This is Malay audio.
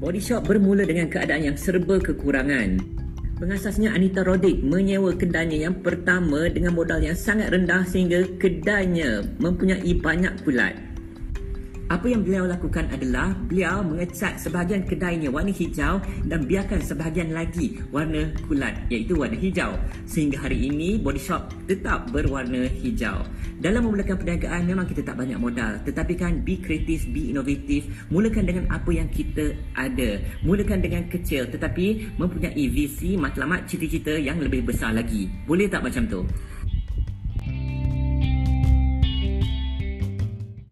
Body Shop bermula dengan keadaan yang serba kekurangan. Pengasasnya Anita Roddick menyewa kedainya yang pertama dengan modal yang sangat rendah sehingga kedainya mempunyai banyak pulat. Apa yang beliau lakukan adalah beliau mengecat sebahagian kedainya warna hijau dan biarkan sebahagian lagi warna kulat iaitu warna hijau. Sehingga hari ini body shop tetap berwarna hijau. Dalam memulakan perniagaan memang kita tak banyak modal tetapi kan be kreatif, be inovatif, mulakan dengan apa yang kita ada. Mulakan dengan kecil tetapi mempunyai visi, matlamat, cita-cita yang lebih besar lagi. Boleh tak macam tu?